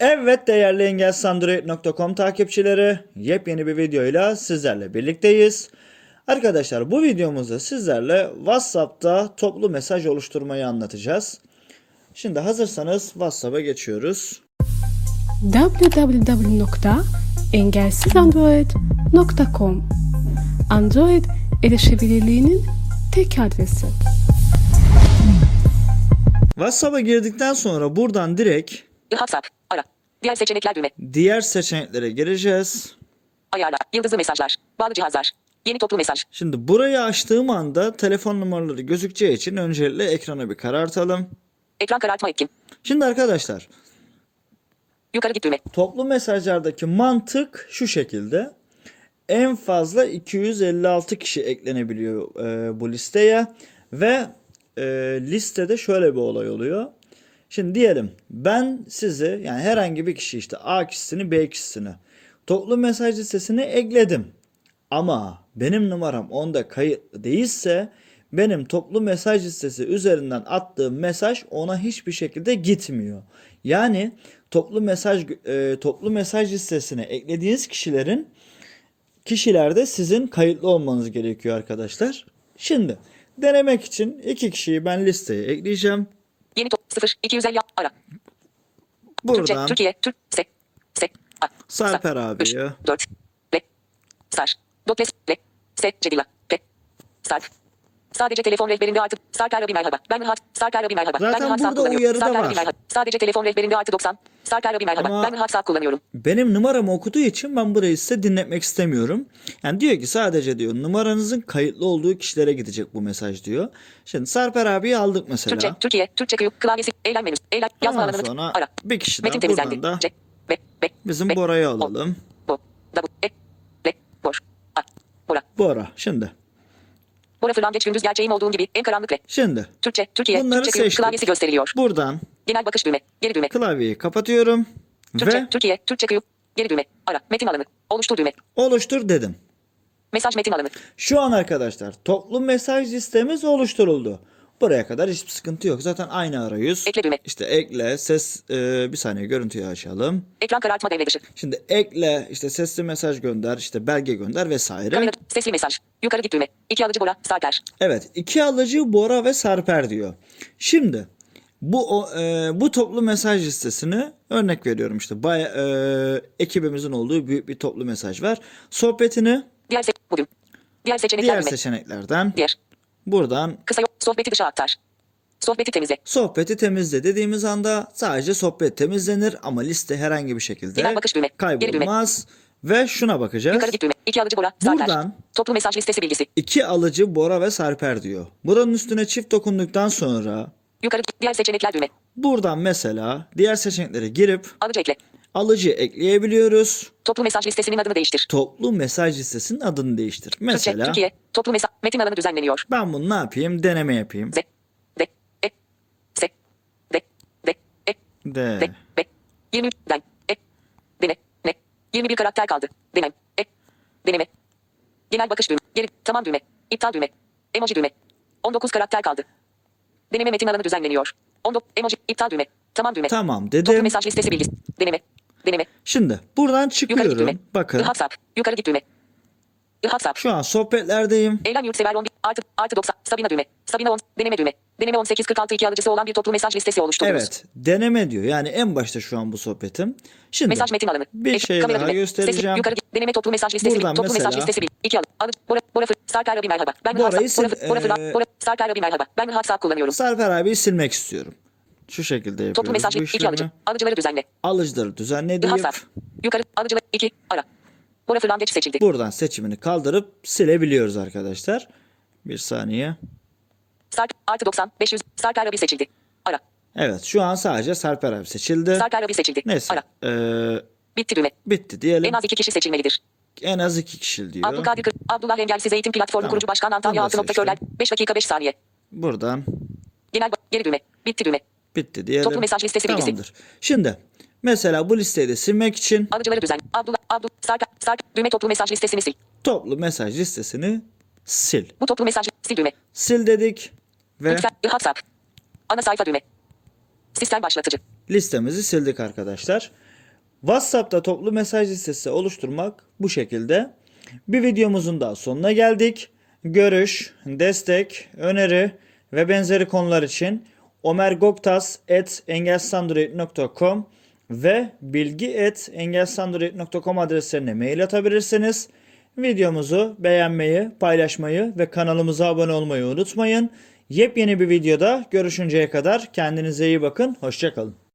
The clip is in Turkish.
Evet değerli engelsandroid.com takipçileri yepyeni bir videoyla sizlerle birlikteyiz. Arkadaşlar bu videomuzda sizlerle WhatsApp'ta toplu mesaj oluşturmayı anlatacağız. Şimdi hazırsanız WhatsApp'a geçiyoruz. www.engelsizandroid.com Android erişebilirliğinin tek adresi. WhatsApp'a girdikten sonra buradan direkt WhatsApp. Ara. Diğer seçenekler düğme. diğer seçeneklere gireceğiz. Ayarla. Yıldızlı mesajlar. Bağlı cihazlar. Yeni toplu mesaj. Şimdi burayı açtığım anda telefon numaraları gözükeceği için öncelikle ekrana bir karartalım. Ekran karartma etkin. Şimdi arkadaşlar Yukarı git düğme. Toplu mesajlardaki mantık şu şekilde. En fazla 256 kişi eklenebiliyor e, bu listeye ve e, listede şöyle bir olay oluyor. Şimdi diyelim ben sizi yani herhangi bir kişi işte A kişisini B kişisini toplu mesaj listesine ekledim. Ama benim numaram onda kayıtlı değilse benim toplu mesaj listesi üzerinden attığım mesaj ona hiçbir şekilde gitmiyor. Yani toplu mesaj e, toplu mesaj listesine eklediğiniz kişilerin kişilerde sizin kayıtlı olmanız gerekiyor arkadaşlar. Şimdi denemek için iki kişiyi ben listeye ekleyeceğim. Yeni top 0 250 ara. Türkçe. Buradan Türkiye. Türk. Se. Se. A. Sarper Sa- abiye. Üç, Dört. Le. Sar. Dokles. Le. Se. Cedila. Pe. Sarp. Sadece telefon rehberinde artı. Sarper abi merhaba. Ben Nihat. Sarper abi merhaba. Zaten ben Nihat Sağ kullanıyorum. var. abi merhaba. Sadece telefon rehberinde artı 90. Sarper abi merhaba. Ama- Ben Nihat Sağ kullanıyorum. benim numaramı okuduğu için ben burayı size dinletmek istemiyorum. Yani diyor ki sadece diyor numaranızın kayıtlı olduğu kişilere gidecek bu mesaj diyor. Şimdi Sarper abiyi aldık mesela. Türkçe. Türkiye. Türkçe kıyı. Klavyesi. Eylem menüsü. Eylem. Yazma alanını. sonra Ara. bir kişi Metin temizlendi. da C. Be. Be. bizim Be. Bora'yı alalım. Bo. Da. Bu. E. Le. Boş. A. Bora. Bora şimdi. Bora fırlan geç gündüz gerçeğim olduğum gibi en karanlık le. Şimdi Türkçe. Türkiye. Bunları Türkçe kıyı. seçtik. Klavyesi gösteriliyor. buradan Genel bakış düğme. Geri düğme. klavyeyi kapatıyorum Türkçe. ve Türkiye. Türkçe kıyı. Geri düğme. Ara. Metin alanı. Oluştur düğme. oluştur dedim. Mesaj metin alanı. Şu an arkadaşlar toplu mesaj listemiz oluşturuldu. Buraya kadar hiçbir sıkıntı yok. Zaten aynı arayüz. Ekle düğme. İşte ekle, ses, e, bir saniye görüntüyü açalım. Ekran karartma devre dışı. Şimdi ekle, işte sesli mesaj gönder, işte belge gönder vesaire. Kamera. Sesli mesaj. Yukarı git düğme. İki alıcı Bora. Sarper. Evet, iki alıcı Bora ve Sarper diyor. Şimdi bu o, e, bu toplu mesaj listesini örnek veriyorum işte baya, e, ekibimizin olduğu büyük bir toplu mesaj var. Sohbetini Diğer se bugün. Diğer seçenekler diğer seçeneklerden Diğer. buradan Kısa. Sohbeti dışa aktar. Sohbeti temizle. sohbeti temizle dediğimiz anda sadece sohbet temizlenir ama liste herhangi bir şekilde Genel bakış düğme. Geri düğme. kaybolmaz. Ve şuna bakacağız. Yukarı git düğme. İki alıcı Bora. Sarper. Buradan- Toplu mesaj listesi bilgisi. İki alıcı Bora ve Sarper diyor. Buranın üstüne çift dokunduktan sonra Yukarı. Diğer seçenekler düğme. buradan mesela diğer seçeneklere girip Alıcı ekle. Alıcı ekleyebiliyoruz. Toplu mesaj listesinin adını değiştir. Toplu mesaj listesinin adını değiştir. Türkçe. Mesela Türkiye. Toplu mesaj. Metin alanı düzenleniyor. ben bunu ne yapayım? Deneme yapayım. Z. De. E. Se. De. De. E. De. De. Be. 23. Den. E. Dene. Ne. 21 karakter kaldı. Denem. E. Deneme. Genel bakış düğme. Geri. Tamam düğme. İptal düğme. Emoji düğme. 19 karakter kaldı. Deneme metin alanı düzenleniyor. 19. Emoji. İptal düğme. Tamam düğme. Tamam Toplu dedim. mesaj listesi bilgisi. Deneme. Deneme. Şimdi buradan Yukarı git çıkıyorum. Bakın WhatsApp. Yukarı git düğme. WhatsApp. şu an sohbetlerdeyim. Eylem yurtsever 11 artı artı 90 Sabina düğme. Sabina 10 deneme düğme. Deneme 18 46 2 alıcısı olan bir toplu mesaj listesi oluşturunuz. Evet deneme diyor. Yani en başta şu an bu sohbetim. Şimdi Mesaj metin alanı. bir Ek- şey kamera daha düğme. göstereceğim. Sesi, yukarı. Deneme toplu mesaj listesi. Buradan toplu mesaj mesela- listesi bil. İki alıcı. Alıcı. Bora, Bora, Sarper abi merhaba. Ben Bora, Bora, Bora, Sarper abi merhaba. Ben WhatsApp kullanıyorum. Sarper abiyi silmek istiyorum. Şu şekilde yapıyoruz Toplu mesaj bu iki alıcı. Alıcıları düzenle. Alıcıları düzenle deyip WhatsApp. Yukarı alıcıları 2 ara. Bora Fırlangeç seçildi. buradan seçimini kaldırıp silebiliyoruz arkadaşlar. Bir saniye. Sarp artı 90 500 Sarper abi seçildi. Ara. Evet şu an sadece Sarper abi seçildi. Sarper abi seçildi. Neyse. Ara. eee, Bitti düğme. bitti diyelim. En az iki kişi seçilmelidir. En az iki kişi diyor. Abdülkadir Kır, Abdullah Engelsiz Eğitim Platformu Tamam. kurucu başkan Antalya 6 nokta körler. 5 dakika 5 saniye. Buradan Genel geri düğme. Bitti düğme. Bitti diyelim. Toplu mesaj listesi bilgisi. Tamamdır. Şimdi mesela bu listeyi de silmek için Alıcıları düzen. Abdullah Abdul Sarp Sarp düğme toplu mesaj listesini sil. toplu mesaj listesini sil. Bu toplu mesaj sil düğme. Sil dedik ve Lütfen WhatsApp. Ana sayfa düğme. Sistem başlatıcı. listemizi sildik arkadaşlar. WhatsApp'ta toplu mesaj listesi oluşturmak bu şekilde. Bir videomuzun daha sonuna geldik. Görüş, destek, öneri ve benzeri konular için omergoktas.engelsandroid.com ve bilgi.engelsandroid.com adreslerine mail atabilirsiniz. Videomuzu beğenmeyi, paylaşmayı ve kanalımıza abone olmayı unutmayın. Yepyeni bir videoda görüşünceye kadar kendinize iyi bakın. Hoşçakalın.